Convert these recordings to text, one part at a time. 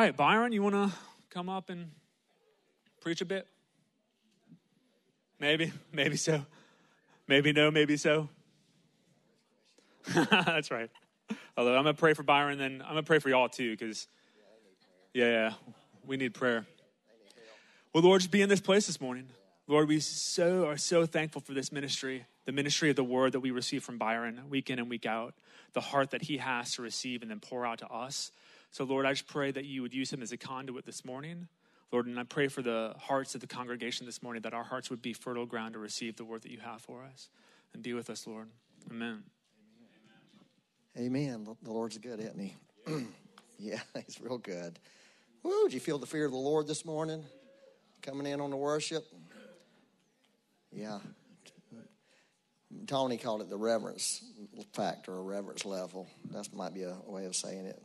right, Byron, you want to come up and preach a bit? Maybe, maybe so. Maybe no, maybe so. That's right. Although I'm going to pray for Byron, then I'm going to pray for y'all too, because, yeah, yeah, we need prayer. Well, Lord, just be in this place this morning. Lord, we so are so thankful for this ministry, the ministry of the word that we receive from Byron week in and week out, the heart that he has to receive and then pour out to us. So, Lord, I just pray that you would use him as a conduit this morning. Lord, and I pray for the hearts of the congregation this morning that our hearts would be fertile ground to receive the word that you have for us. And be with us, Lord. Amen. Amen. The Lord's good, isn't he? yeah, he's real good. Woo, did you feel the fear of the Lord this morning? Coming in on the worship? Yeah. Tony called it the reverence factor or reverence level. That might be a way of saying it.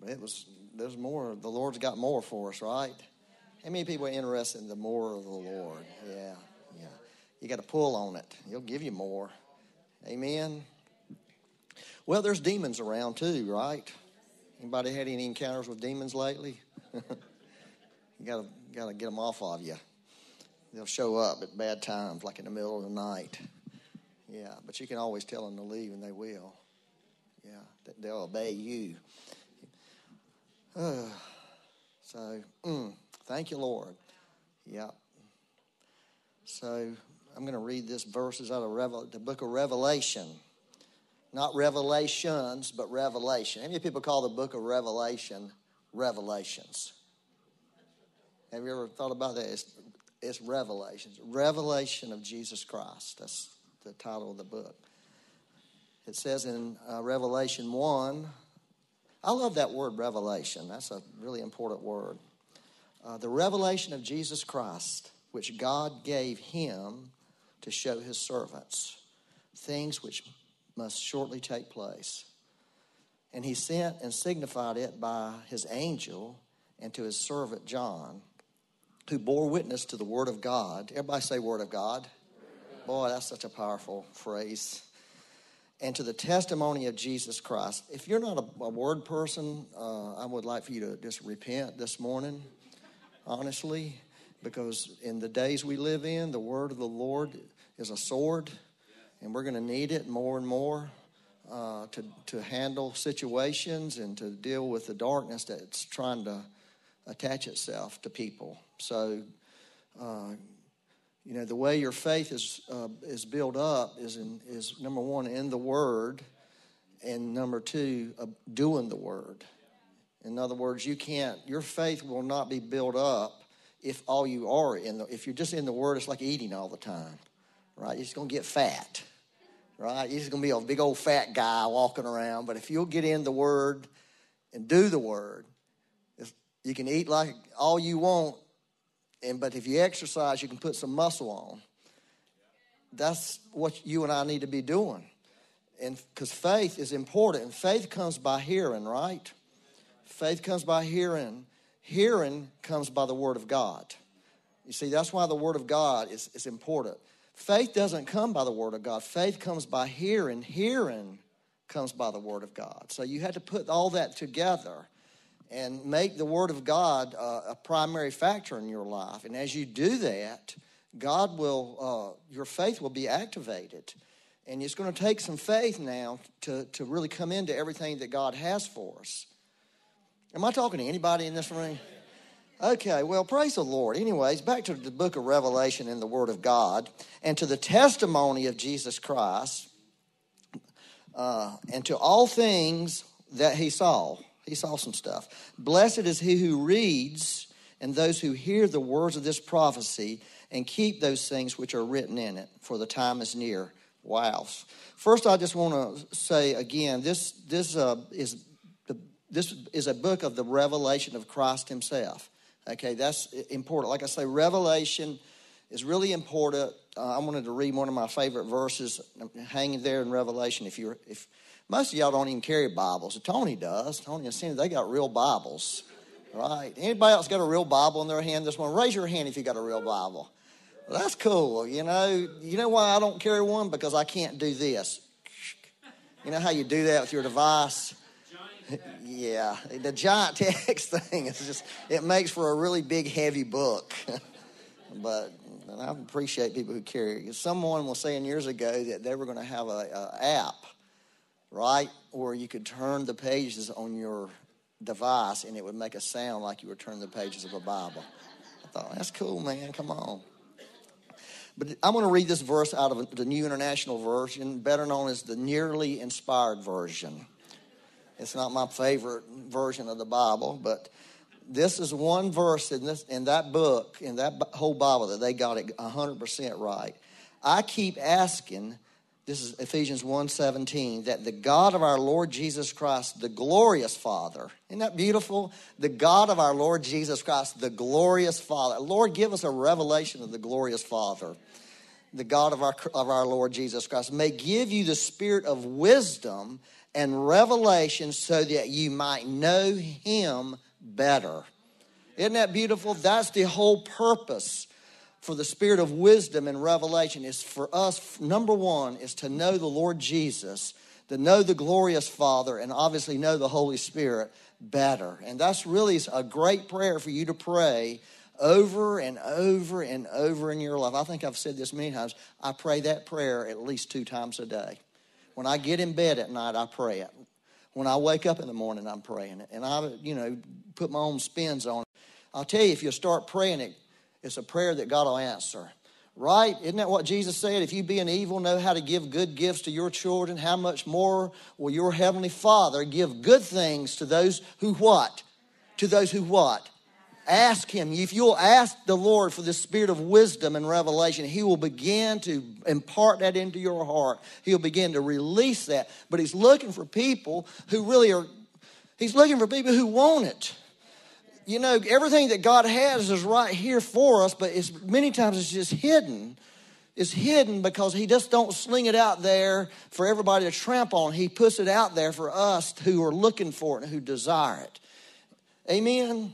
But it was, there's more. The Lord's got more for us, right? How many people are interested in the more of the Lord? Yeah, yeah. You got to pull on it. He'll give you more. Amen. Well, there's demons around too, right? Anybody had any encounters with demons lately? you got to got to get them off of you. They'll show up at bad times, like in the middle of the night. Yeah, but you can always tell them to leave, and they will. Yeah, they'll obey you. So, mm, thank you, Lord. Yeah. So, I'm going to read this verses out of Revel- the book of Revelation. Not revelations, but revelation. How many people call the book of Revelation Revelations? Have you ever thought about that? It's, it's Revelations. Revelation of Jesus Christ. That's the title of the book. It says in uh, Revelation 1, I love that word revelation. That's a really important word. Uh, the revelation of Jesus Christ, which God gave him to show his servants, things which must shortly take place. And he sent and signified it by his angel and to his servant John, who bore witness to the word of God. Everybody say, Word of God. Boy, that's such a powerful phrase. And to the testimony of Jesus Christ. If you're not a, a word person, uh, I would like for you to just repent this morning, honestly, because in the days we live in, the word of the Lord is a sword and we're going to need it more and more uh, to, to handle situations and to deal with the darkness that's trying to attach itself to people. So, uh, you know, the way your faith is, uh, is built up is, in, is number one, in the Word, and number two, uh, doing the Word. In other words, you can't, your faith will not be built up if all you are in the, if you're just in the Word, it's like eating all the time right? You're just going to get fat, right? You're just going to be a big old fat guy walking around. But if you'll get in the Word and do the Word, you can eat like all you want, and but if you exercise, you can put some muscle on. That's what you and I need to be doing. And because faith is important, and faith comes by hearing, right? Faith comes by hearing. Hearing comes by the Word of God. You see, that's why the Word of God is, is important. Faith doesn't come by the Word of God. Faith comes by hearing. Hearing comes by the Word of God. So you have to put all that together and make the Word of God uh, a primary factor in your life. And as you do that, God will, uh, your faith will be activated. And it's going to take some faith now to, to really come into everything that God has for us. Am I talking to anybody in this room? Okay, well, praise the Lord. Anyways, back to the book of Revelation and the Word of God, and to the testimony of Jesus Christ, uh, and to all things that he saw. He saw some stuff. Blessed is he who reads and those who hear the words of this prophecy and keep those things which are written in it, for the time is near. Wow. First, I just want to say again this, this, uh, is the, this is a book of the revelation of Christ himself. Okay, that's important. Like I say, Revelation is really important. Uh, I wanted to read one of my favorite verses hanging there in Revelation. If you're, if most of y'all don't even carry Bibles, Tony does. Tony and Cindy, they got real Bibles, right? Anybody else got a real Bible in their hand this one? Raise your hand if you got a real Bible. Well, that's cool. You know, you know why I don't carry one? Because I can't do this. You know how you do that with your device? yeah, the giant text thing is just, it makes for a really big, heavy book. but I appreciate people who carry it. Someone was saying years ago that they were going to have a, a app, right, Or you could turn the pages on your device and it would make a sound like you were turning the pages of a Bible. I thought, that's cool, man. Come on. But I'm going to read this verse out of the New International Version, better known as the Nearly Inspired Version. It's not my favorite version of the Bible, but this is one verse in, this, in that book, in that whole Bible, that they got it 100% right. I keep asking, this is Ephesians 1:17, that the God of our Lord Jesus Christ, the glorious Father, isn't that beautiful? The God of our Lord Jesus Christ, the glorious Father. Lord, give us a revelation of the glorious Father the God of our, of our Lord Jesus Christ, may give you the spirit of wisdom and revelation so that you might know him better. Isn't that beautiful? That's the whole purpose for the spirit of wisdom and revelation is for us number 1 is to know the Lord Jesus, to know the glorious Father and obviously know the Holy Spirit better. And that's really a great prayer for you to pray over and over and over in your life. I think I've said this many times. I pray that prayer at least two times a day. When I get in bed at night, I pray it. When I wake up in the morning, I'm praying it. And I, you know, put my own spins on it. I'll tell you, if you start praying it, it's a prayer that God will answer. Right? Isn't that what Jesus said? If you being evil know how to give good gifts to your children, how much more will your heavenly Father give good things to those who what? To those who what? Ask Him. If you'll ask the Lord for the spirit of wisdom and revelation, He will begin to impart that into your heart. He'll begin to release that. But He's looking for people who really are, He's looking for people who want it. You know, everything that God has is right here for us, but it's, many times it's just hidden. It's hidden because He just don't sling it out there for everybody to tramp on. He puts it out there for us who are looking for it and who desire it. Amen.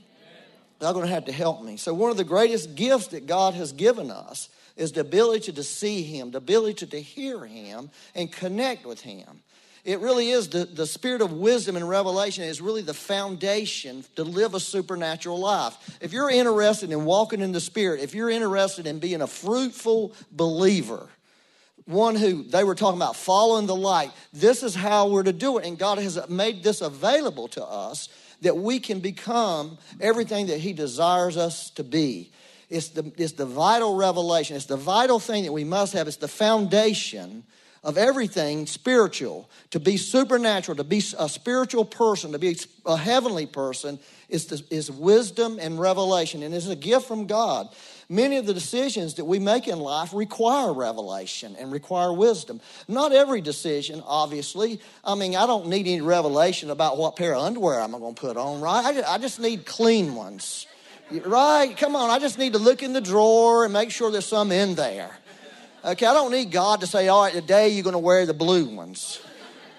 They're going to have to help me. So, one of the greatest gifts that God has given us is the ability to see Him, the ability to hear Him, and connect with Him. It really is the, the spirit of wisdom and revelation is really the foundation to live a supernatural life. If you're interested in walking in the spirit, if you're interested in being a fruitful believer, one who they were talking about following the light, this is how we're to do it. And God has made this available to us that we can become everything that He desires us to be. It's the, it's the vital revelation, it's the vital thing that we must have, it's the foundation of everything spiritual. To be supernatural, to be a spiritual person, to be a heavenly person, is, the, is wisdom and revelation. And it's a gift from God. Many of the decisions that we make in life require revelation and require wisdom. Not every decision, obviously. I mean, I don't need any revelation about what pair of underwear I'm going to put on, right? I just need clean ones, right? Come on, I just need to look in the drawer and make sure there's some in there. Okay, I don't need God to say, all right, today you're going to wear the blue ones.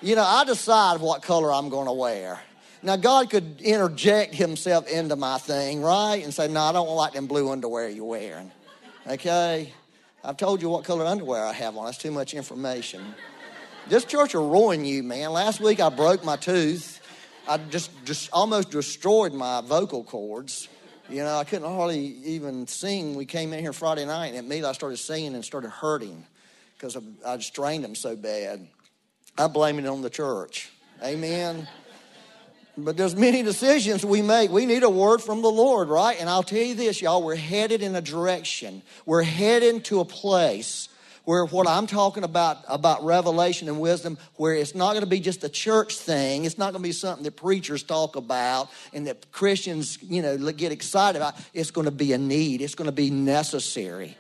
You know, I decide what color I'm going to wear. Now, God could interject himself into my thing, right? And say, no, I don't like them blue underwear you're wearing. Okay? I've told you what color underwear I have on. That's too much information. This church will ruin you, man. Last week I broke my tooth. I just, just almost destroyed my vocal cords. You know, I couldn't hardly even sing. We came in here Friday night, and immediately I started singing and started hurting because I strained them so bad. I blame it on the church. Amen. But there's many decisions we make. We need a word from the Lord, right? And I'll tell you this, y'all, we're headed in a direction. We're heading to a place where what I'm talking about, about revelation and wisdom, where it's not going to be just a church thing. It's not going to be something that preachers talk about and that Christians, you know, get excited about. It's going to be a need. It's going to be necessary.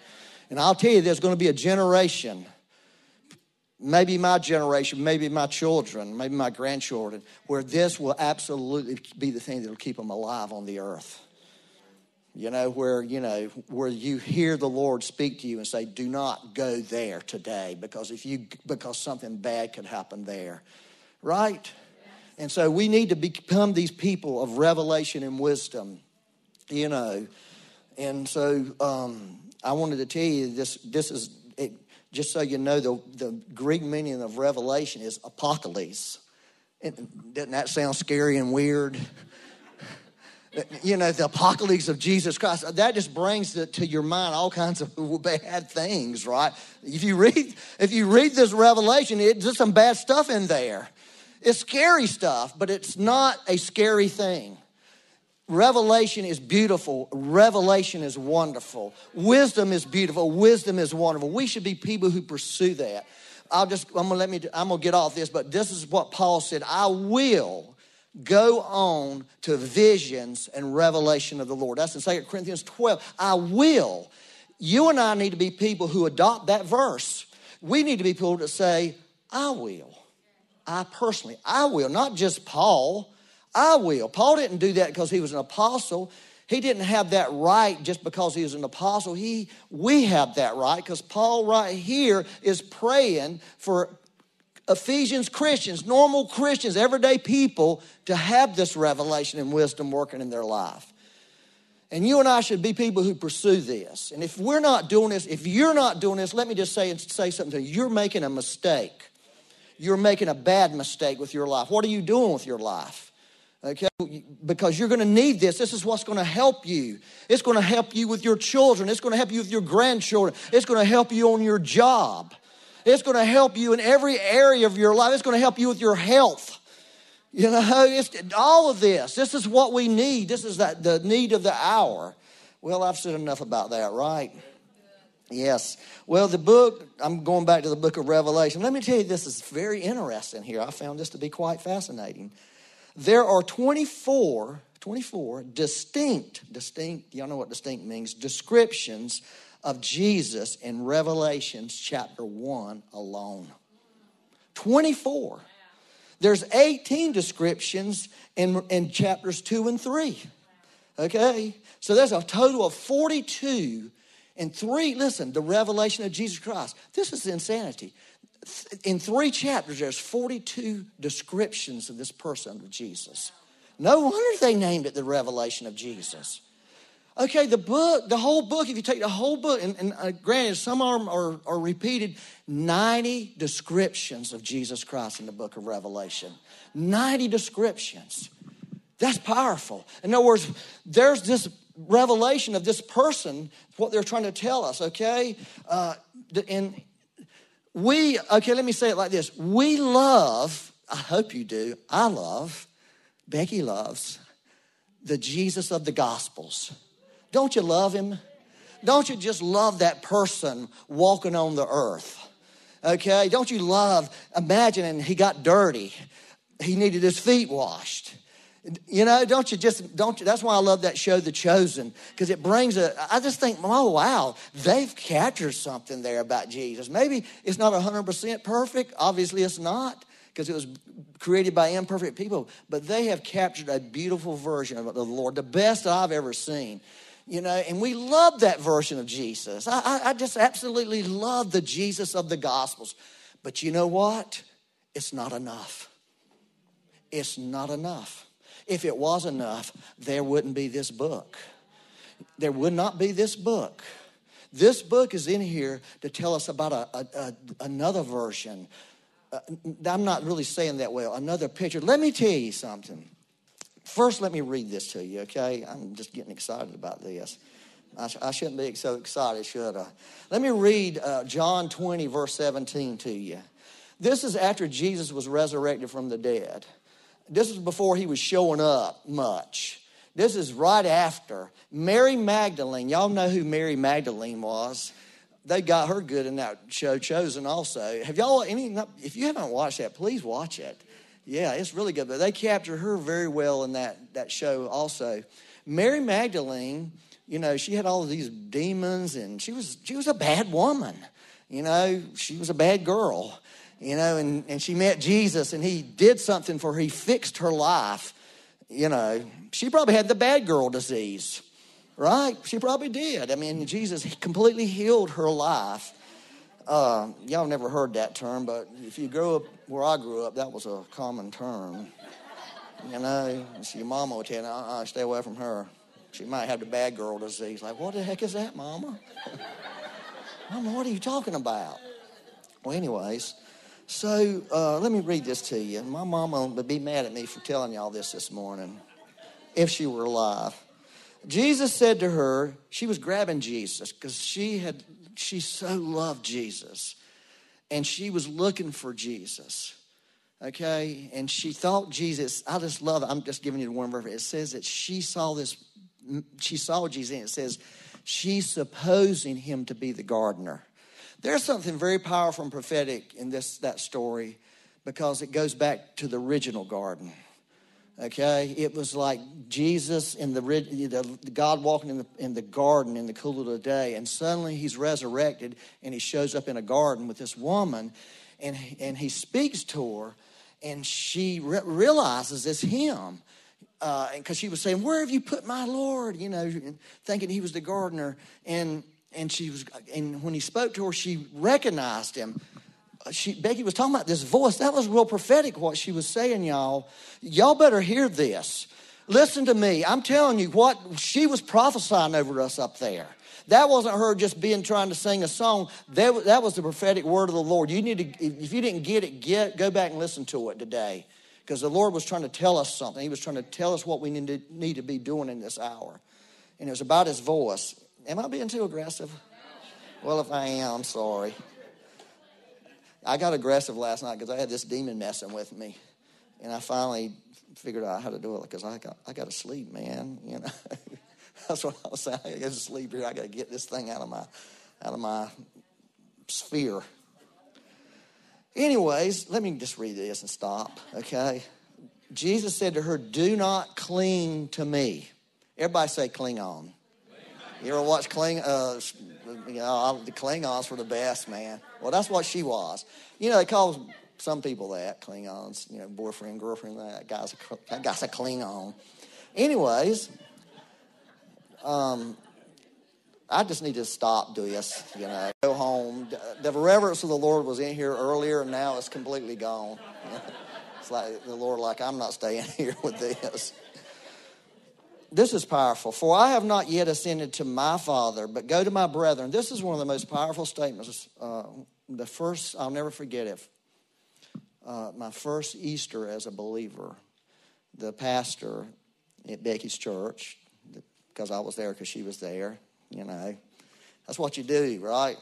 And I'll tell you, there's going to be a generation maybe my generation, maybe my children, maybe my grandchildren, where this will absolutely be the thing that'll keep them alive on the earth. You know, where, you know, where you hear the Lord speak to you and say, do not go there today because if you, because something bad could happen there. Right? And so we need to become these people of revelation and wisdom, you know. And so um, I wanted to tell you this, this is, it, just so you know, the, the Greek meaning of revelation is apocalypse. doesn't that sound scary and weird? You know, the apocalypse of Jesus Christ, that just brings to, your mind all kinds of bad things, right? If you read, if you read this revelation, it, there's some bad stuff in there. It's scary stuff, but it's not a scary thing. Revelation is beautiful. Revelation is wonderful. Wisdom is beautiful. Wisdom is wonderful. We should be people who pursue that. I'll just, I'm gonna let me, I'm gonna get off this, but this is what Paul said. I will go on to visions and revelation of the Lord. That's in 2 Corinthians 12. I will. You and I need to be people who adopt that verse. We need to be people that say, I will. I personally, I will. Not just Paul. I will. Paul didn't do that because he was an apostle. He didn't have that right just because he was an apostle. He, we have that right because Paul right here is praying for Ephesians Christians, normal Christians, everyday people to have this revelation and wisdom working in their life. And you and I should be people who pursue this. And if we're not doing this, if you're not doing this, let me just say say something to you. You're making a mistake. You're making a bad mistake with your life. What are you doing with your life? Okay, because you're going to need this. This is what's going to help you. It's going to help you with your children. It's going to help you with your grandchildren. It's going to help you on your job. It's going to help you in every area of your life. It's going to help you with your health. You know, it's all of this. This is what we need. This is that, the need of the hour. Well, I've said enough about that, right? Yes. Well, the book, I'm going back to the book of Revelation. Let me tell you, this is very interesting here. I found this to be quite fascinating. There are 24, 24 distinct, distinct, y'all know what distinct means, descriptions of Jesus in Revelations chapter 1 alone. 24. There's 18 descriptions in, in chapters 2 and 3. Okay? So there's a total of 42 and three, listen, the revelation of Jesus Christ. This is insanity. In three chapters, there's 42 descriptions of this person of Jesus. No wonder they named it the revelation of Jesus. Okay, the book, the whole book, if you take the whole book, and, and uh, granted, some of them are, are repeated, 90 descriptions of Jesus Christ in the book of Revelation. 90 descriptions. That's powerful. In other words, there's this revelation of this person, what they're trying to tell us, okay? Uh, and we, okay, let me say it like this. We love, I hope you do, I love, Becky loves, the Jesus of the Gospels. Don't you love him? Don't you just love that person walking on the earth? Okay? Don't you love imagining he got dirty? He needed his feet washed. You know, don't you just don't you, that's why I love that show The Chosen because it brings a I just think, "Oh wow, they've captured something there about Jesus." Maybe it's not 100% perfect, obviously it's not because it was created by imperfect people, but they have captured a beautiful version of the Lord, the best I've ever seen you know, and we love that version of Jesus. I, I, I just absolutely love the Jesus of the Gospels. But you know what? It's not enough. It's not enough. If it was enough, there wouldn't be this book. There would not be this book. This book is in here to tell us about a, a, a another version. Uh, I'm not really saying that well. Another picture. Let me tell you something. First, let me read this to you, okay? I'm just getting excited about this. I, sh- I shouldn't be so excited, should I? Let me read uh, John 20, verse 17 to you. This is after Jesus was resurrected from the dead. This is before he was showing up much. This is right after. Mary Magdalene, y'all know who Mary Magdalene was. They got her good in that show, Chosen, also. Have y'all any, if you haven't watched that, please watch it. Yeah, it's really good. But they captured her very well in that, that show also. Mary Magdalene, you know, she had all of these demons and she was she was a bad woman. You know, she was a bad girl. You know, and, and she met Jesus and he did something for her. He fixed her life. You know, she probably had the bad girl disease, right? She probably did. I mean, Jesus completely healed her life. Uh, y'all never heard that term, but if you grow up where I grew up, that was a common term. You know, your mama would tell you, uh-uh, stay away from her. She might have the bad girl disease. Like, what the heck is that, mama? Mama, what are you talking about? Well, anyways, So uh, let me read this to you. My mama would be mad at me for telling y'all this this morning, if she were alive. Jesus said to her, she was grabbing Jesus because she had she so loved Jesus, and she was looking for Jesus. Okay, and she thought Jesus. I just love. I'm just giving you the one verse. It says that she saw this. She saw Jesus, and it says she's supposing him to be the gardener. There's something very powerful and prophetic in this that story because it goes back to the original garden. Okay, it was like Jesus in the, the God walking in the, in the garden in the cool of the day, and suddenly he's resurrected and he shows up in a garden with this woman, and and he speaks to her, and she re- realizes it's him, because uh, she was saying, "Where have you put my Lord?" You know, thinking he was the gardener, and and she was, and when he spoke to her, she recognized him she, Becky was talking about this voice. That was real prophetic what she was saying, y'all. Y'all better hear this. Listen to me. I'm telling you what she was prophesying over us up there. That wasn't her just being trying to sing a song. That, that was the prophetic word of the Lord. You need to, if you didn't get it, get, go back and listen to it today. Because the Lord was trying to tell us something. He was trying to tell us what we need to, need to be doing in this hour. And it was about his voice. Am I being too aggressive? Well, if I am, I'm sorry. I got aggressive last night because I had this demon messing with me. And I finally figured out how to do it because I got, I got to sleep, man. You know, that's what I was saying. I got to sleep here. I got to get this thing out of my, out of my sphere. Anyways, let me just read this and stop, okay? Jesus said to her, Do not cling to me. Everybody say, cling on. You ever watch Kling? Uh, you know, the Klingons were the best, man. Well, that's what she was. You know, they call some people that Klingons. You know, boyfriend, girlfriend. That guy's a that guy's a Klingon. Anyways, um, I just need to stop this. You know, go home. The reverence of the Lord was in here earlier, and now it's completely gone. it's like the Lord, like I'm not staying here with this this is powerful. For I have not yet ascended to my Father, but go to my brethren. This is one of the most powerful statements. Uh, the first, I'll never forget it. Uh, my first Easter as a believer, the pastor at Becky's church, because I was there because she was there, you know. That's what you do, right?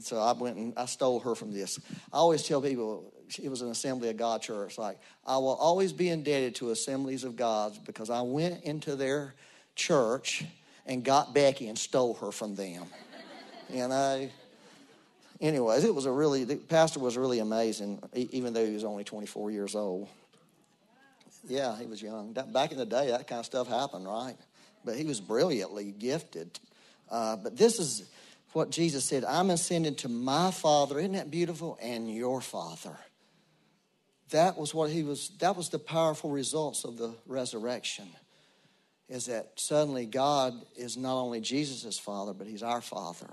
So I went and I stole her from this. I always tell people it was an Assembly of God church. Like I will always be indebted to Assemblies of God because I went into their church and got Becky and stole her from them. and I, Anyways, it was a really the pastor was really amazing, even though he was only 24 years old. Yeah, he was young. Back in the day, that kind of stuff happened, right? But he was brilliantly gifted. Uh, but this is what Jesus said I'm ascending to my Father. Isn't that beautiful? And your Father. That was what he was, that was the powerful results of the resurrection. Is that suddenly God is not only Jesus' Father, but He's our Father.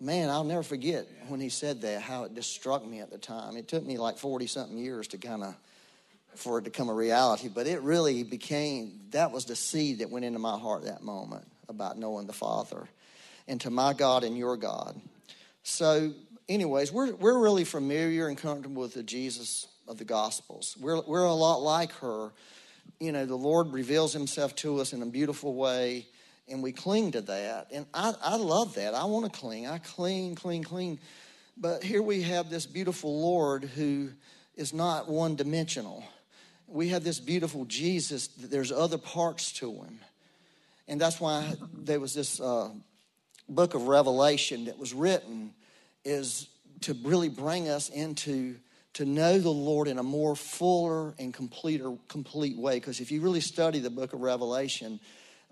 Man, I'll never forget when he said that, how it just struck me at the time. It took me like 40 something years to kind of for it to come a reality, but it really became that was the seed that went into my heart that moment about knowing the Father and to my God and your God. So, anyways, we're, we're really familiar and comfortable with the Jesus of the Gospels. We're, we're a lot like her. You know, the Lord reveals himself to us in a beautiful way, and we cling to that. And I, I love that. I want to cling. I cling, cling, cling. But here we have this beautiful Lord who is not one dimensional. We have this beautiful Jesus, there's other parts to him. And that's why there was this uh, book of Revelation that was written is to really bring us into to know the Lord in a more fuller and completer, complete way. Because if you really study the book of Revelation,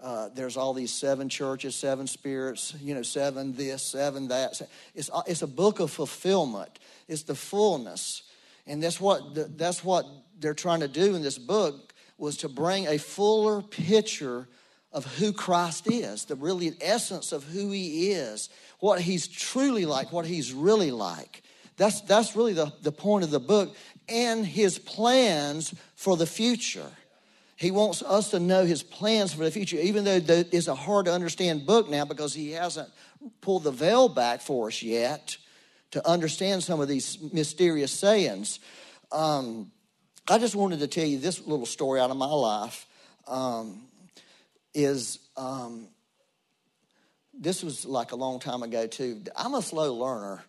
uh, there's all these seven churches, seven spirits, you know, seven this, seven that. It's, it's a book of fulfillment. It's the fullness. And that's what, that's what they're trying to do in this book was to bring a fuller picture of who Christ is, the really essence of who he is, what he's truly like, what he's really like. That's, that's really the, the point of the book and his plans for the future. He wants us to know his plans for the future, even though it's a hard to understand book now because he hasn't pulled the veil back for us yet to understand some of these mysterious sayings. Um, I just wanted to tell you this little story out of my life. Um, is um, this was like a long time ago too. I'm a slow learner,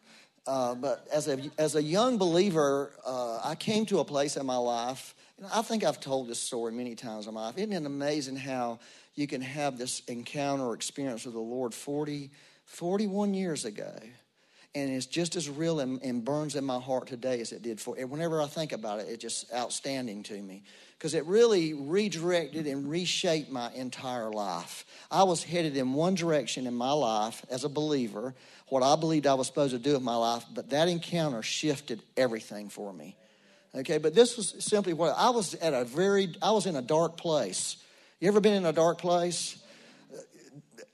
uh, but as a as a young believer, uh, I came to a place in my life. And I think I've told this story many times in my life. Isn't it amazing how you can have this encounter or experience with the Lord 40, 41 years ago? And it's just as real and, and, burns in my heart today as it did for and whenever i think about it it's just outstanding to me. Because it really redirected and reshaped my entire life. I was headed in one direction in my life as a believer what i believed i was supposed to do with my life but that encounter shifted everything for me. Okay but this was simply what i was at a very i was in a dark place. You ever been in a dark place?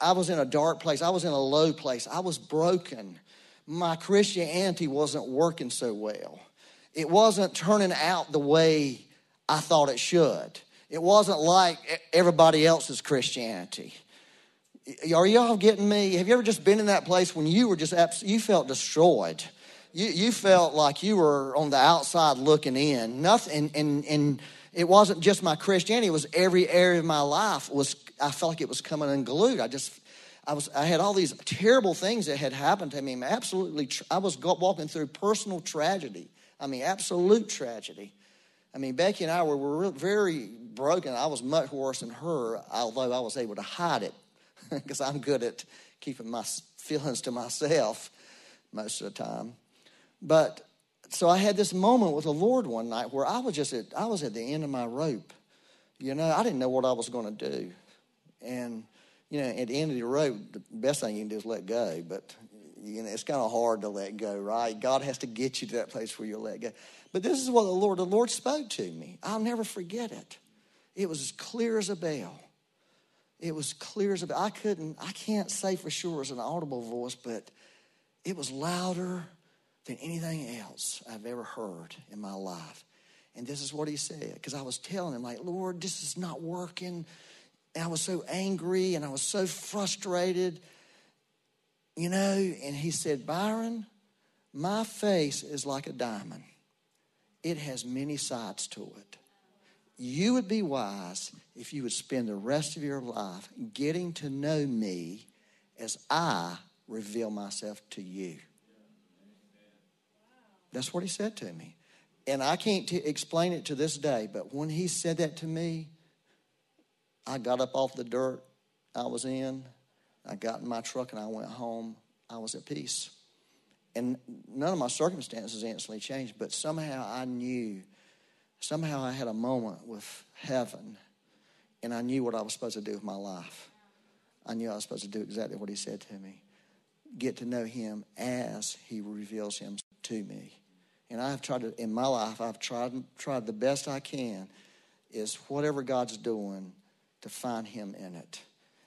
I was in a dark place. I was in a low place. I was broken my Christianity wasn't working so well. It wasn't turning out the way I thought it should. It wasn't like everybody else's Christianity. Are y'all getting me? Have you ever just been in that place when you were just you felt destroyed? You, you felt like you were on the outside looking in. Nothing, and, and, and it wasn't just my Christianity. It was every area of my life was. I felt like it was coming unglued. I just I was I had all these terrible things that had happened to me. Absolutely, I was walking through personal tragedy. I mean, absolute tragedy. I mean, Becky and I were, were very broken. I was much worse than her, although I was able to hide it because I'm good at keeping my feelings to myself most of the time. But so I had this moment with the Lord one night where I was just at, I was at the end of my rope. You know, I didn't know what I was going to do, and you know, at the end of the road, the best thing you can do is let go. But you know, it's kind of hard to let go, right? God has to get you to that place where you let go. But this is what the Lord, the Lord spoke to me. I'll never forget it. It was as clear as a bell. It was clear as a bell. I couldn't, I can't say for sure it's an audible voice, but it was louder than anything else I've ever heard in my life. And this is what he said, because I was telling him, like, Lord, this is not working. I was so angry and I was so frustrated, you know. And he said, Byron, my face is like a diamond, it has many sides to it. You would be wise if you would spend the rest of your life getting to know me as I reveal myself to you. That's what he said to me. And I can't t- explain it to this day, but when he said that to me, I got up off the dirt I was in. I got in my truck and I went home. I was at peace. And none of my circumstances instantly changed, but somehow I knew, somehow I had a moment with heaven, and I knew what I was supposed to do with my life. I knew I was supposed to do exactly what he said to me get to know him as he reveals him to me. And I've tried to, in my life, I've tried, tried the best I can, is whatever God's doing, to find Him in it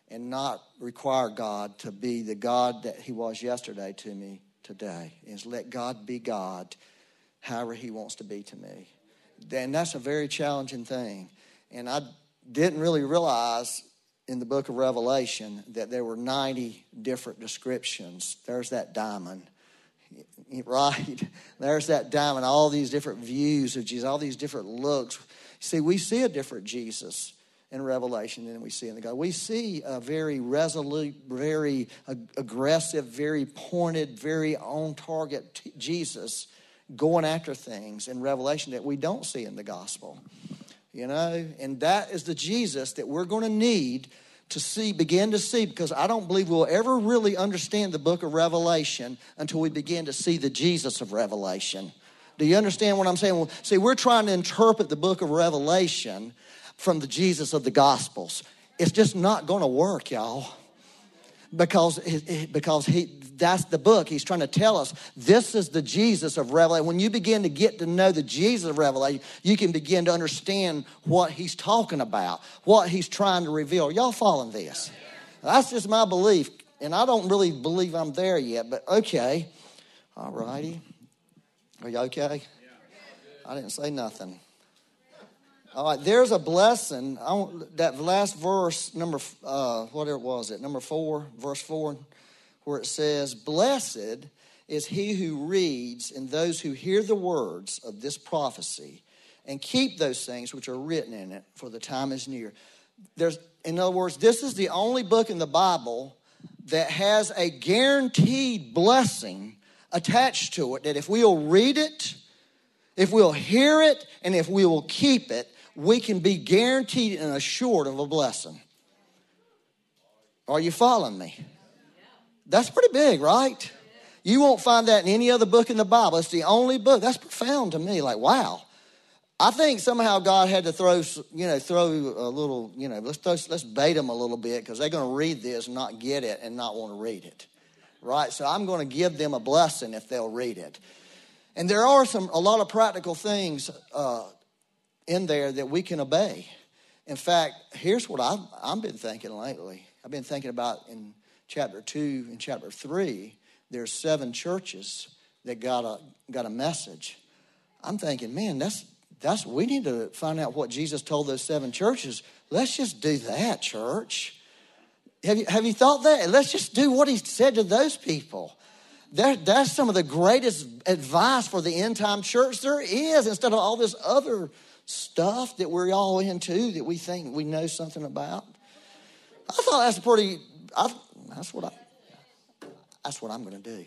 and not require God to be the God that He was yesterday to me today. Is let God be God however He wants to be to me. And that's a very challenging thing. And I didn't really realize in the book of Revelation that there were 90 different descriptions. There's that diamond. Right? There's that diamond, all these different views of Jesus, all these different looks. See, we see a different Jesus in Revelation than we see in the God. We see a very resolute, very aggressive, very pointed, very on target t- Jesus going after things in Revelation that we don't see in the gospel. You know, and that is the Jesus that we're going to need to see, begin to see, because I don't believe we'll ever really understand the book of Revelation until we begin to see the Jesus of Revelation. Do you understand what I'm saying? Well, see, we're trying to interpret the book of Revelation from the Jesus of the Gospels. It's just not going to work, y'all. Because, because he, that's the book. He's trying to tell us this is the Jesus of Revelation. When you begin to get to know the Jesus of Revelation, you can begin to understand what he's talking about, what he's trying to reveal. Y'all following this? That's just my belief. And I don't really believe I'm there yet, but okay. All righty. Are you okay? I didn't say nothing. All right, there's a blessing. that last verse, number, uh, whatever was it, number four, verse four, where it says, Blessed is he who reads and those who hear the words of this prophecy and keep those things which are written in it, for the time is near. There's, in other words, this is the only book in the Bible that has a guaranteed blessing attached to it that if we'll read it, if we'll hear it, and if we will keep it, we can be guaranteed and assured of a blessing. Are you following me? That's pretty big, right? You won't find that in any other book in the Bible. It's the only book. That's profound to me. Like, wow. I think somehow God had to throw, you know, throw a little, you know, let's throw, let's bait them a little bit because they're going to read this and not get it and not want to read it, right? So I'm going to give them a blessing if they'll read it. And there are some a lot of practical things uh, in there that we can obey. In fact, here's what I've, I've been thinking lately. I've been thinking about in chapter two and chapter three. There's seven churches that got a got a message. I'm thinking, man, that's that's we need to find out what Jesus told those seven churches. Let's just do that, church. Have you, have you thought that? Let's just do what he said to those people. That, that's some of the greatest advice for the end time church there is instead of all this other stuff that we're all into that we think we know something about. I thought that's pretty, I, that's what I, that's what I'm going to do.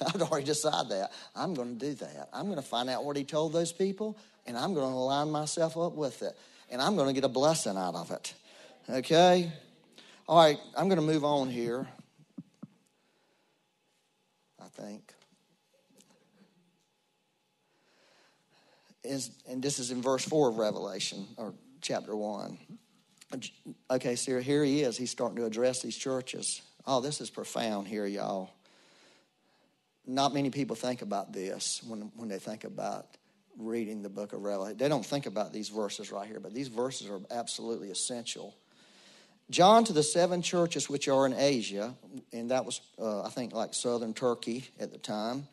I'd already decided that. I'm going to do that. I'm going to find out what he told those people, and I'm going to line myself up with it. And I'm going to get a blessing out of it. Okay? All right, I'm going to move on here. I think. Is, and this is in verse 4 of Revelation, or chapter 1. Okay, so here he is. He's starting to address these churches. Oh, this is profound here, y'all not many people think about this when, when they think about reading the book of Revelation. They don't think about these verses right here, but these verses are absolutely essential. John to the seven churches which are in Asia, and that was, uh, I think, like southern Turkey at the time.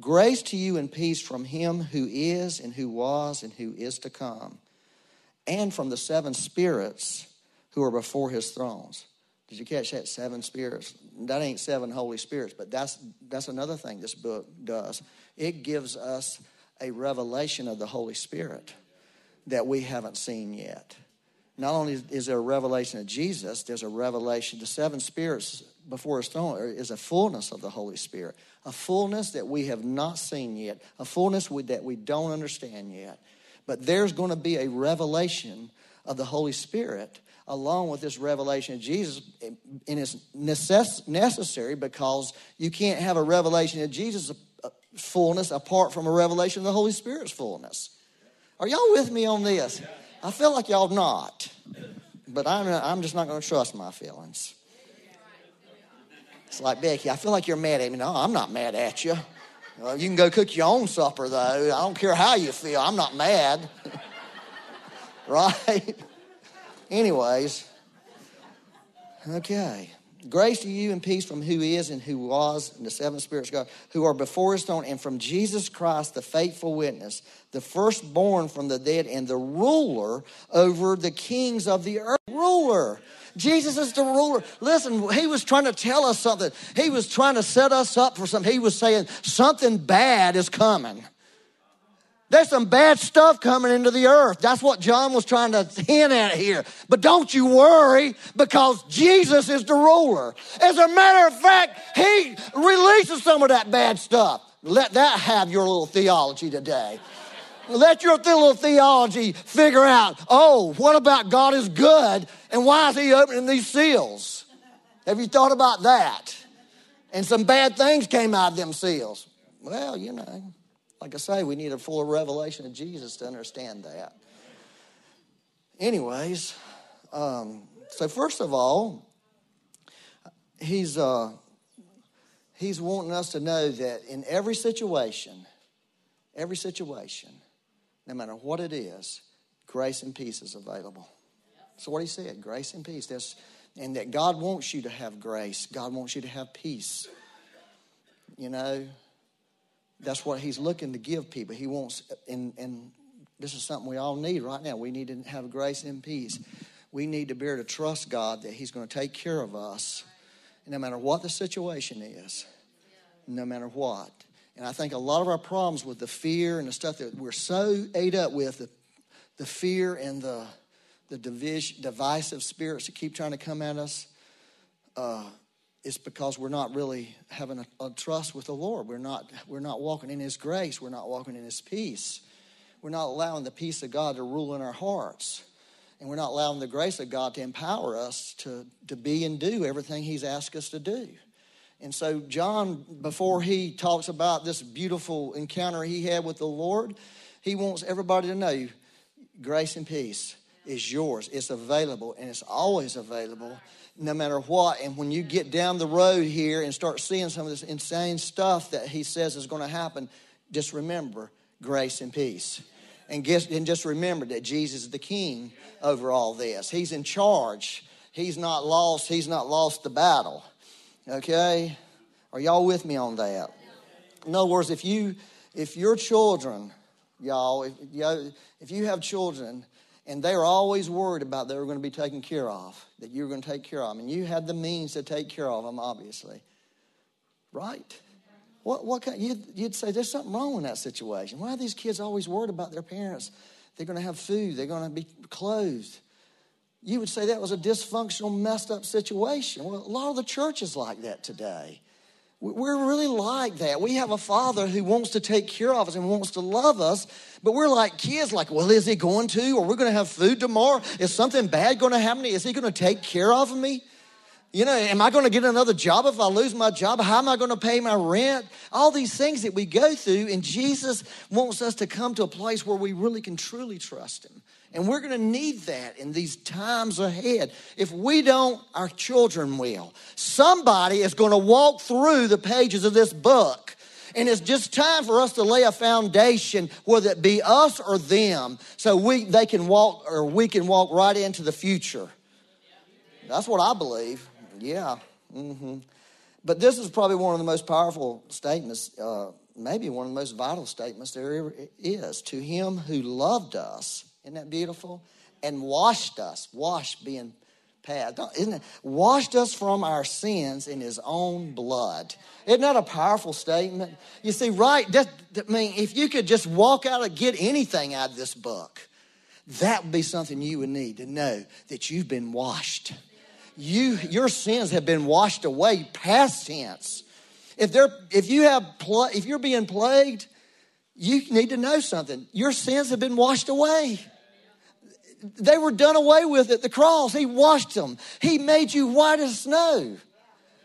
Grace to you and peace from him who is, and who was, and who is to come, and from the seven spirits who are before his thrones. Did you catch that? Seven spirits. That ain't seven Holy Spirits, but that's that's another thing this book does. It gives us a revelation of the Holy Spirit that we haven't seen yet. Not only is there a revelation of Jesus, there's a revelation. The seven spirits before his throne is a fullness of the Holy Spirit, a fullness that we have not seen yet, a fullness that we don't understand yet. But there's going to be a revelation of the Holy Spirit along with this revelation of Jesus, and it's necess- necessary because you can't have a revelation of Jesus' uh, fullness apart from a revelation of the Holy Spirit's fullness. Are y'all with me on this? I feel like y'all not, but I'm, I'm just not going to trust my feelings. It's like, Becky, I feel like you're mad at me. No, I'm not mad at you. Uh, you can go cook your own supper, though. I don't care how you feel. I'm not mad. right? Anyways, okay. Grace to you and peace from who is and who was, and the seven spirits God, who are before his throne, and from Jesus Christ, the faithful witness, the firstborn from the dead, and the ruler over the kings of the earth. Ruler. Jesus is the ruler. Listen, he was trying to tell us something. He was trying to set us up for something. He was saying something bad is coming. There's some bad stuff coming into the earth. That's what John was trying to hint at here. But don't you worry because Jesus is the ruler. As a matter of fact, he releases some of that bad stuff. Let that have your little theology today. Let your little theology figure out, oh, what about God is good and why is he opening these seals? Have you thought about that? And some bad things came out of them seals. Well, you know. Like I say, we need a full revelation of Jesus to understand that. Anyways, um, so first of all, he's uh, he's wanting us to know that in every situation, every situation, no matter what it is, grace and peace is available. So what he said, grace and peace. There's, and that God wants you to have grace. God wants you to have peace. You know, that's what he's looking to give people. He wants, and, and this is something we all need right now. We need to have grace and peace. We need to be able to trust God that he's going to take care of us, no matter what the situation is. no matter what. And I think a lot of our problems with the fear and the stuff that we're so ate up with, the, the fear and the, the division, divisive spirits that keep trying to come at us, uh, it's because we're not really having a, a, trust with the Lord. We're not, we're not walking in His grace. We're not walking in His peace. We're not allowing the peace of God to rule in our hearts. And we're not allowing the grace of God to empower us to, to be and do everything He's asked us to do. And so, John, before he talks about this beautiful encounter he had with the Lord, he wants everybody to know grace and peace is yours. It's available, and it's always available no matter what. And when you get down the road here and start seeing some of this insane stuff that he says is going to happen, just remember grace and peace. And, guess, and just remember that Jesus is the king over all this. He's in charge. He's not lost. He's not lost the battle. Okay? Are y'all with me on that? In other words, if you if your children, y'all, if, if you have children and they're always worried about they're going to be taken care of, that you're going to take care of them, and you have the means to take care of them, obviously, right? What, what kind, you'd, you'd say there's something wrong in that situation. Why are these kids always worried about their parents? They're going to have food, they're going to be clothed. You would say that was a dysfunctional, messed up situation. Well, a lot of the church is like that today. We're really like that. We have a father who wants to take care of us and wants to love us, but we're like kids, like, well, is he going to? Or we're going to have food tomorrow? Is something bad going to happen? Is he going to take care of me? You know, am I going to get another job if I lose my job? How am I going to pay my rent? All these things that we go through, and Jesus wants us to come to a place where we really can truly trust Him. And we're going to need that in these times ahead. If we don't, our children will. Somebody is going to walk through the pages of this book. And it's just time for us to lay a foundation, whether it be us or them, so we they can walk or we can walk right into the future. That's what I believe. Yeah. Mm-hmm. But this is probably one of the most powerful statements, uh, maybe one of the most vital statements there is. To him who loved us, isn't that beautiful? And washed us, washed being past, isn't it? Washed us from our sins in his own blood. Isn't that a powerful statement? You see, right? That, I mean, if you could just walk out and get anything out of this book, that would be something you would need to know that you've been washed you your sins have been washed away past tense if they're if you have if you're being plagued you need to know something. Your sins have been washed away. They were done away with at the cross. He washed them. He made you white as snow.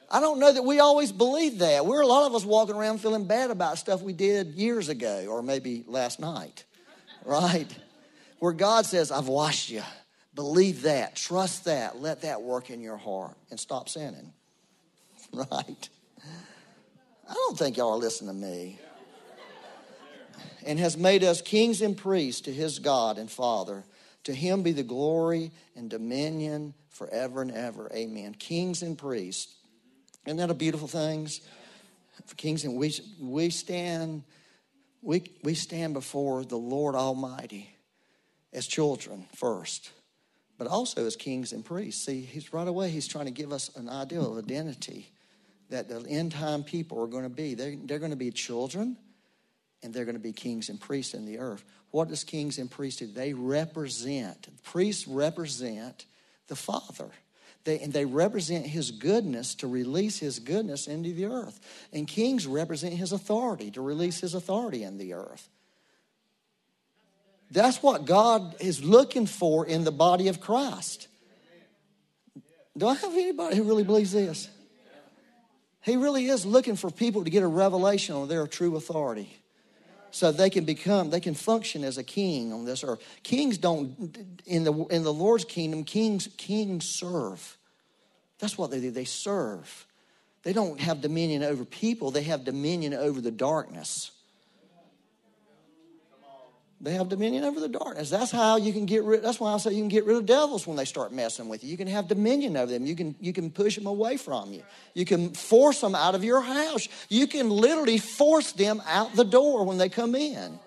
I don't know that we always believe that. We're a lot of us walking around feeling bad about stuff we did years ago or maybe last night right? Where god says i've washed you. Believe that, trust that, let that work in your heart, and stop sinning. Right? I don't think y'all are listening to me. And has made us kings and priests to his God and Father. To him be the glory and dominion forever and ever. Amen. Kings and priests. Isn't that a beautiful thing? For kings and we we stand we we stand before the Lord Almighty as children first but also as kings and priests. See, he's right away, he's trying to give us an idea of identity that the end time people are going to be. They're, they're going to be children and they're going to be kings and priests in the earth. What does kings and priests do? They represent, priests represent the Father. They, and they represent his goodness to release his goodness into the earth. And kings represent his authority to release his authority in the earth. That's what God is looking for in the body of Christ. Do I have anybody who really believes this? He really is looking for people to get a revelation on their true authority so they can become they can function as a king on this earth. Kings don't in the in the lord's kingdom kings kings serve. That's what they do. They serve. They don't have dominion over people. They have dominion over the darkness they have dominion over the darkness. That's how you can get rid. That's why I say you can get rid of devils when they start messing with you. You can have dominion over them. You can you can push them away from you. You can force them out of your house. You can literally force them out the door when they come in.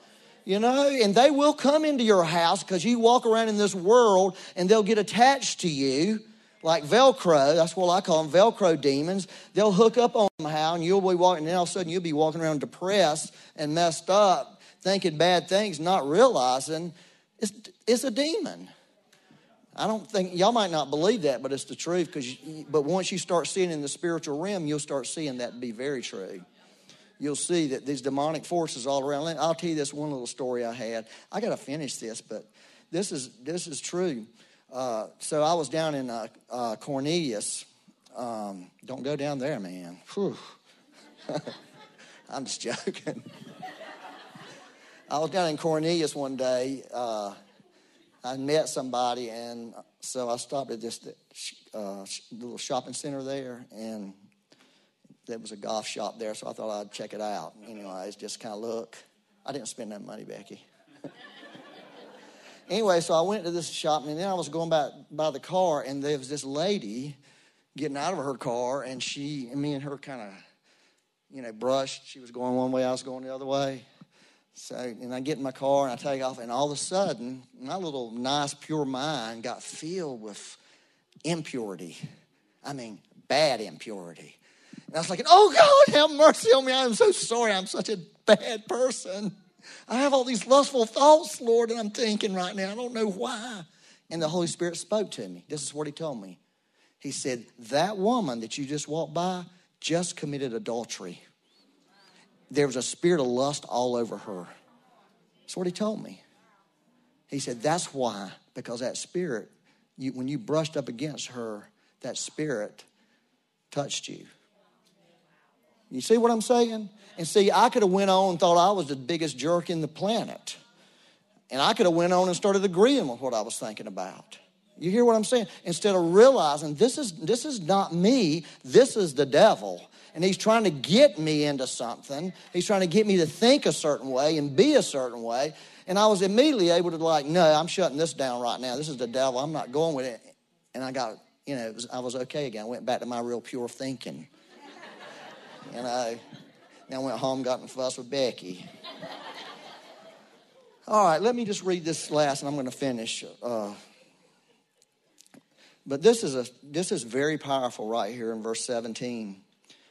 You know, and they will come into your house because you walk around in this world and they'll get attached to you like Velcro. That's what I call them, Velcro demons. They'll hook up on somehow, and you'll be walking, and all of a sudden you'll be walking around depressed and messed up, thinking bad things, not realizing it's, it's a demon. I don't think y'all might not believe that, but it's the truth. Because, but once you start seeing in the spiritual realm, you'll start seeing that be very true. You'll see that these demonic forces all around. I'll tell you this one little story I had. I got to finish this, but this is this is true. Uh, so I was down in uh, uh, Cornelius. Um, don't go down there, man. I'm just joking. I was down in Cornelius one day. Uh, I met somebody, and so I stopped at this uh, little shopping center there, and there was a golf shop there, so I thought I'd check it out. Anyways, just kind of look. I didn't spend that money, Becky. anyway, so I went to this shop, and then I was going by, by the car, and there was this lady getting out of her car, and she and me and her kind of, you know, brushed. She was going one way, I was going the other way. So, and I get in my car and I take off, and all of a sudden, my little nice, pure mind got filled with impurity. I mean, bad impurity. And I was like, oh God, have mercy on me. I'm so sorry. I'm such a bad person. I have all these lustful thoughts, Lord, and I'm thinking right now. I don't know why. And the Holy Spirit spoke to me. This is what He told me. He said, That woman that you just walked by just committed adultery there was a spirit of lust all over her. That's what he told me. He said, That's why, because that spirit, you, when you brushed up against her, that spirit touched you. You see what I'm saying? And see, I could have went on and thought I was the biggest jerk in the planet. And I could have went on and started agreeing with what I was thinking about. You hear what I'm saying? Instead of realizing this is this is not me, this is the devil and he's trying to get me into something. He's trying to get me to think a certain way and be a certain way. And I was immediately able to like, no, I'm shutting this down right now. This is the devil. I'm not going with it. And I got, you know, was, I was okay again. I went back to my real pure thinking. you know, then I went home, got in fuss with Becky. All right, let me just read this last, and I'm going to finish. Uh, but this is a this is very powerful right here in verse 17.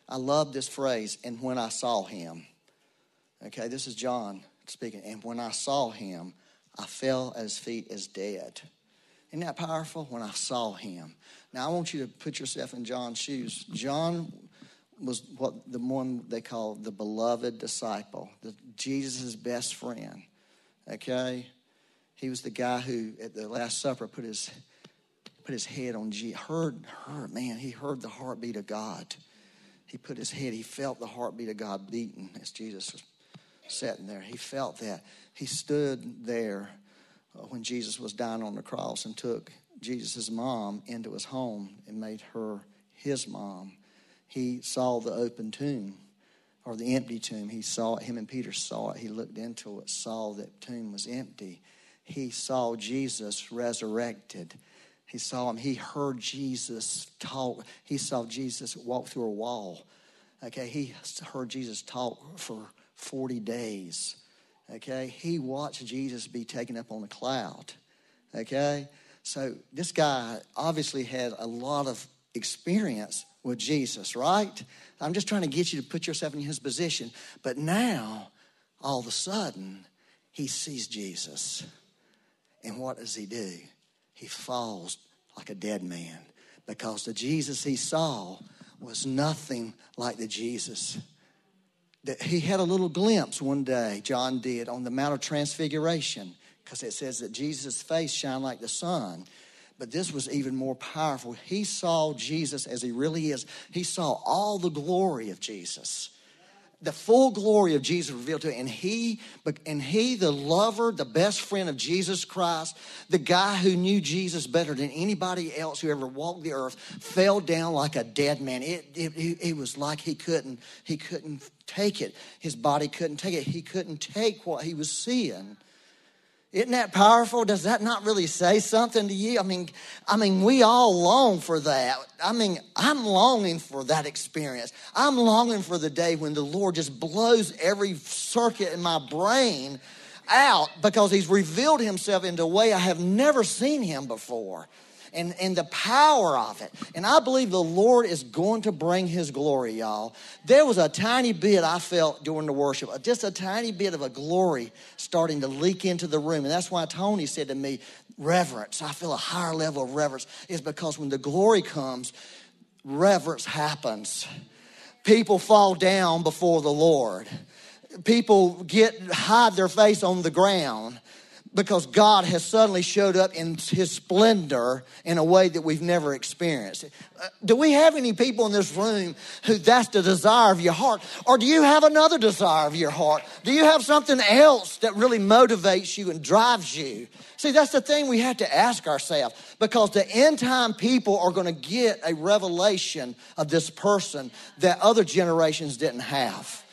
I love this phrase, and when I saw him. Okay, this is John speaking. And when I saw him, I fell at his feet as dead. Isn't that powerful? When I saw him. Now, I want you to put yourself in John's shoes. John was what the one they call the beloved disciple, the, Jesus' best friend. Okay? He was the guy who, at the Last Supper, put his, put his head on Jesus. Heard, heard, man, he heard the heartbeat of God he put his head, he felt the heartbeat of God beating as Jesus was sitting there. He felt that. He stood there uh, when Jesus was dying on the cross and took Jesus' mom into his home and made her his mom. He saw the open tomb or the empty tomb. He saw it, him and Peter saw it. He looked into it, saw that tomb was empty. He saw Jesus resurrected. He saw him. He heard Jesus talk. He saw Jesus walk through a wall. Okay, he heard Jesus talk for 40 days. Okay, he watched Jesus be taken up on a cloud. Okay, so this guy obviously had a lot of experience with Jesus, right? I'm just trying to get you to put yourself in his position. But now, all of a sudden, he sees Jesus. And what does he do? he falls like a dead man because the Jesus he saw was nothing like the Jesus that he had a little glimpse one day, John did, on the Mount of Transfiguration, because it says that Jesus' face shined like the sun. But this was even more powerful. He saw Jesus as he really is. He saw all the glory of Jesus the full glory of Jesus revealed to him. And he, and he, the lover, the best friend of Jesus Christ, the guy who knew Jesus better than anybody else who ever walked the earth, fell down like a dead man. It, it, it was like he couldn't, he couldn't take it. His body couldn't take it. He couldn't take what he was seeing. Isn't that powerful? Does that not really say something to you? I mean, I mean, we all long for that. I mean, I'm longing for that experience. I'm longing for the day when the Lord just blows every circuit in my brain out because He's revealed Himself in a way I have never seen Him before. And, and the power of it. And I believe the Lord is going to bring his glory, y'all. There was a tiny bit I felt during the worship, uh, just a tiny bit of a glory starting to leak into the room. And that's why Tony said to me, reverence. I feel a higher level of reverence is because when the glory comes, reverence happens. People fall down before the Lord. People get hide their face on the ground because God has suddenly showed up in his splendor in a way that we've never experienced. Uh, do we have any people in this room who that's the desire of your heart? Or do you have another desire of your heart? Do you have something else that really motivates you and drives you? See, that's the thing we have to ask ourselves because the end time people are going to get a revelation of this person that other generations didn't have.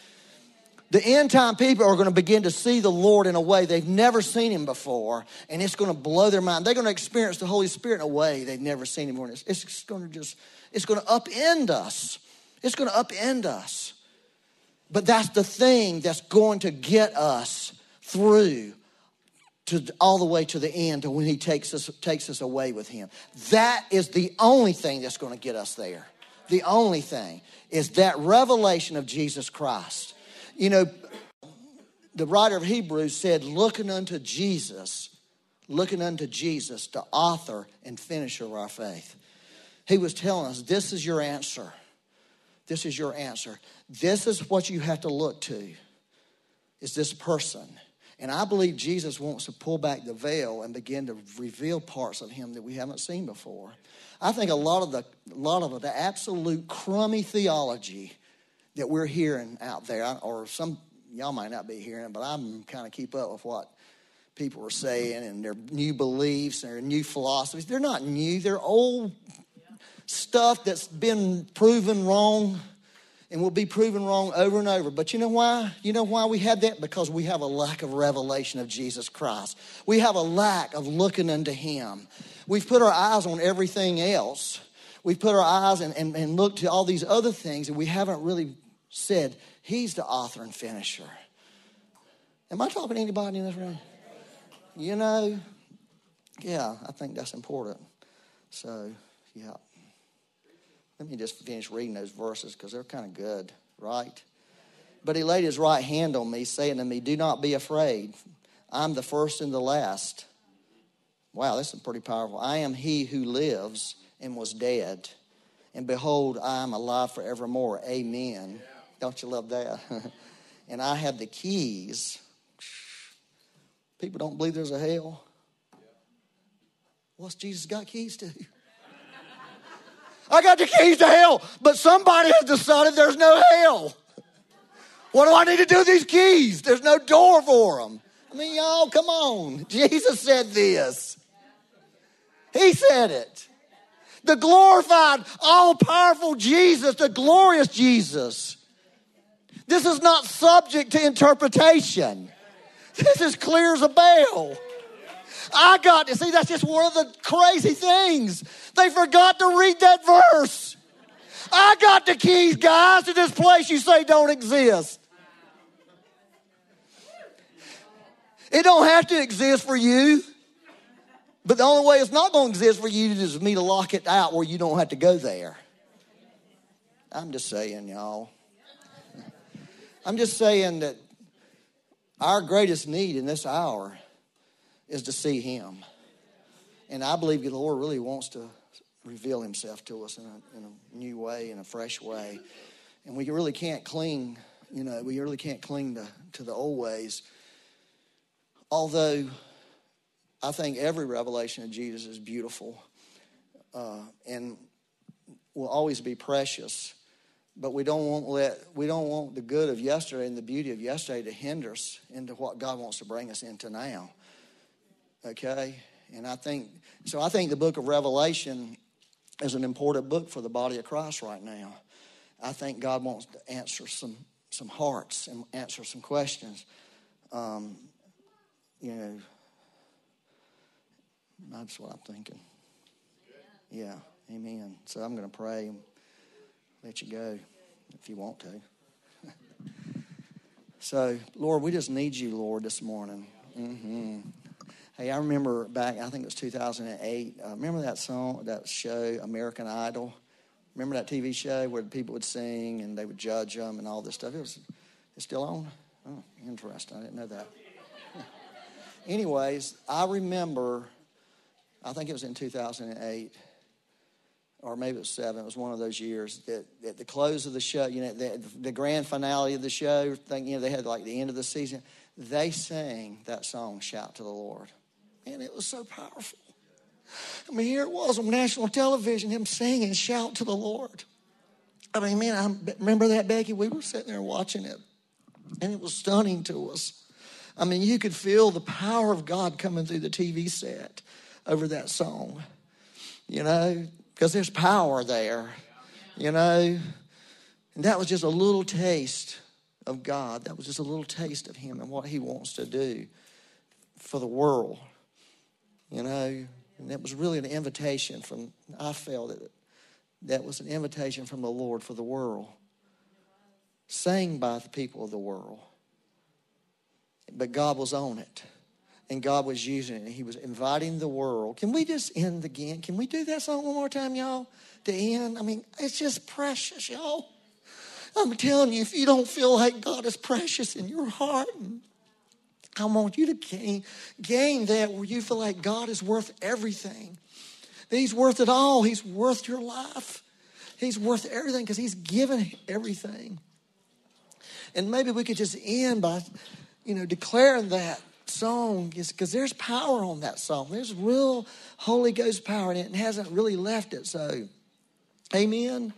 The end time people are going to begin to see the Lord in a way they've never seen him before, and it's going to blow their mind. They're going to experience the Holy Spirit in a way they've never seen him before. It's, it's going to just, it's going to upend us. It's going to upend us. But that's the thing that's going to get us through to all the way to the end to when he takes us takes us away with him. That is the only thing that's going to get us there. The only thing is that revelation of Jesus Christ you know, the writer of Hebrews said, looking unto Jesus, looking unto Jesus, the author and finisher of our faith. He was telling us, this is your answer. This is your answer. This is what you have to look to, is this person. And I believe Jesus wants to pull back the veil and begin to reveal parts of him that we haven't seen before. I think a lot of the, a lot of the absolute crummy theology that we're hearing out there, or some y'all might not be hearing but I'm kind of keep up with what people are saying and their new beliefs and their new philosophies. They're not new, they're old stuff that's been proven wrong and will be proven wrong over and over. But you know why? You know why we have that? Because we have a lack of revelation of Jesus Christ. We have a lack of looking unto Him. We've put our eyes on everything else. We've put our eyes and, and, and looked to all these other things, and we haven't really said, He's the author and finisher. Am I talking to anybody in this room? You know, yeah, I think that's important. So, yeah. Let me just finish reading those verses because they're kind of good, right? But he laid his right hand on me, saying to me, Do not be afraid. I'm the first and the last. Wow, this is pretty powerful. I am he who lives and was dead. And behold, I am alive forevermore. Amen. Don't you love that? and I have the keys. People don't believe there's a hell. What's Jesus got keys to? I got the keys to hell, but somebody has decided there's no hell. What do I need to do with these keys? There's no door for them. I mean, y'all, come on. Jesus said this. He said it. The glorified, all powerful Jesus, the glorious Jesus. This is not subject to interpretation. This is clear as a bell. I got to see, that's just one of the crazy things. They forgot to read that verse. I got the keys, guys, to this place you say don't exist. It don't have to exist for you. But the only way it's not going to exist for you is me to lock it out where you don't have to go there. I'm just saying, y'all. I'm just saying that our greatest need in this hour is to see Him. And I believe the Lord really wants to reveal Himself to us in a, in a new way, in a fresh way. And we really can't cling, you know, we really can't cling to, to the old ways. Although I think every revelation of Jesus is beautiful uh, and will always be precious. But we don't want let we don't want the good of yesterday and the beauty of yesterday to hinder us into what God wants to bring us into now. Okay? And I think so I think the book of Revelation is an important book for the body of Christ right now. I think God wants to answer some some hearts and answer some questions. Um, you know, that's what I'm thinking. Yeah, amen. So I'm going to pray and let you go if you want to. so, Lord, we just need you, Lord, this morning. Mm-hmm. Hey, I remember back, I think it was 2008. Uh, remember that song, that show, American Idol? Remember that TV show where people would sing and they would judge them and all this stuff? It was, it's still on? Oh, interesting. I didn't know that. Anyways, I remember, I think it was in 2008 or maybe it was seven. It was one of those years that at the close of the show, you know, the, the grand finale of the show, thing, you know, they had like the end of the season. They sang that song, "Shout to the Lord," and it was so powerful. I mean, here it was on national television, him singing, "Shout to the Lord." I mean, man, I remember that, Becky. We were sitting there watching it, and it was stunning to us. I mean, you could feel the power of God coming through the TV set over that song. You know, because there's power there, you know. And that was just a little taste of God. That was just a little taste of Him and what He wants to do for the world, you know. And that was really an invitation from, I felt that that was an invitation from the Lord for the world, sang by the people of the world. But God was on it and God was using it. And he was inviting the world. Can we just end again? Can we do that song one more time, y'all? To end? I mean, it's just precious, y'all. I'm telling you, if you don't feel like God is precious in your heart, I want you to gain, gain that where you feel like God is worth everything. That He's worth it all. He's worth your life. He's worth everything because He's given everything. And maybe we could just end by, you know, declaring that song is because there's power on that song. There's real Holy Ghost power in it and hasn't really left it. So, amen.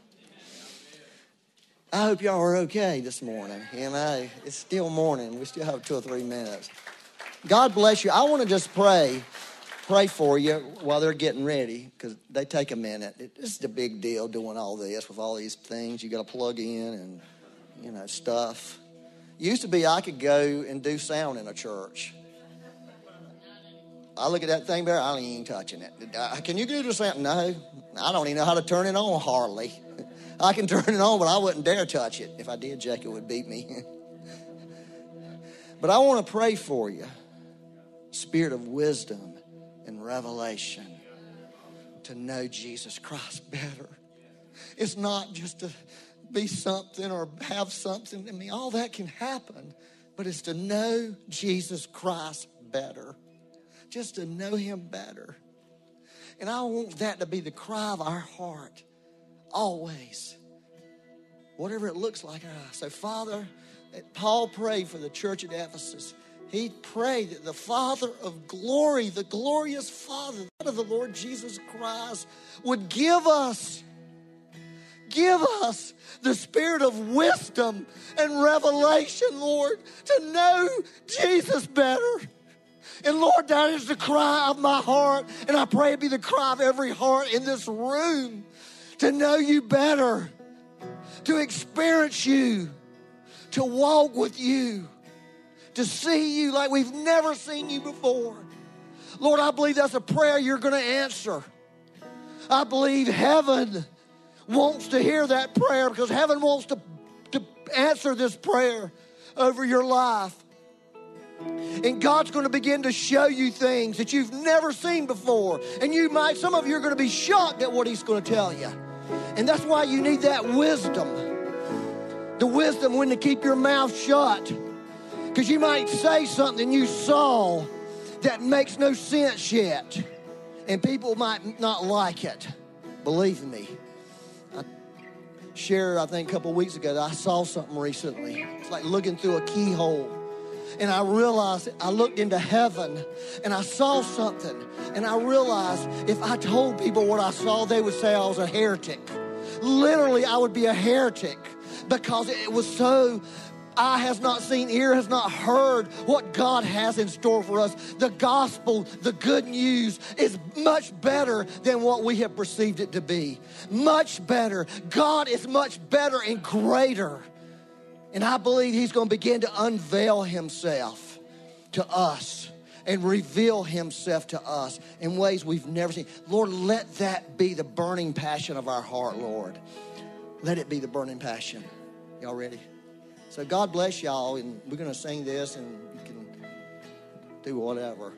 I hope y'all are okay this morning. You know, it's still morning. We still have two or three minutes. God bless you. I want to just pray, pray for you while they're getting ready because they take a minute. It's a big deal doing all this with all these things you got to plug in and you know stuff. Used to be I could go and do sound in a church. I look at that thing there, I ain't even touching it. Uh, can you do sound? No, I don't even know how to turn it on hardly. I can turn it on, but I wouldn't dare touch it. If I did, Jackie would beat me. but I want to pray for you. Spirit of wisdom and revelation to know Jesus Christ better. It's not just to be something or have something. I mean, all that can happen, but it's to know Jesus Christ better, just to know Him better. And I want that to be the cry of our heart, always, whatever it looks like. So, Father, Paul prayed for the church at Ephesus. He prayed that the Father of glory, the glorious Father of the Lord Jesus Christ, would give us give us the spirit of wisdom and revelation, Lord, to know Jesus better. And Lord, that is the cry of my heart. And I pray it be the cry of every heart in this room to know you better, to experience you, to walk with you, to see you like we've never seen you before. Lord, I believe that's a prayer you're going to answer. I believe heaven wants to hear that prayer because heaven wants to, to answer this prayer over your life. And God's going to begin to show you things that you've never seen before. And you might, some of you are going to be shocked at what He's going to tell you. And that's why you need that wisdom. The wisdom when to keep your mouth shut. Because you might say something you saw that makes no sense yet. And people might not like it. Believe me I shared, I think, a couple weeks ago that I saw something recently. It's like looking through a keyhole. And I realized, I looked into heaven and I saw something. And I realized if I told people what I saw, they would say I was a heretic. Literally, I would be a heretic because it was so eye has not seen, ear has not heard what God has in store for us. The gospel, the good news, is much better than what we have perceived it to be. Much better. God is much better and greater. And I believe He's going to begin to unveil Himself to us and reveal Himself to us in ways we've never seen. Lord, let that be the burning passion of our heart, Lord. Let it be the burning passion. Y'all ready? So God bless y'all, and we're going to sing this, and you can do whatever.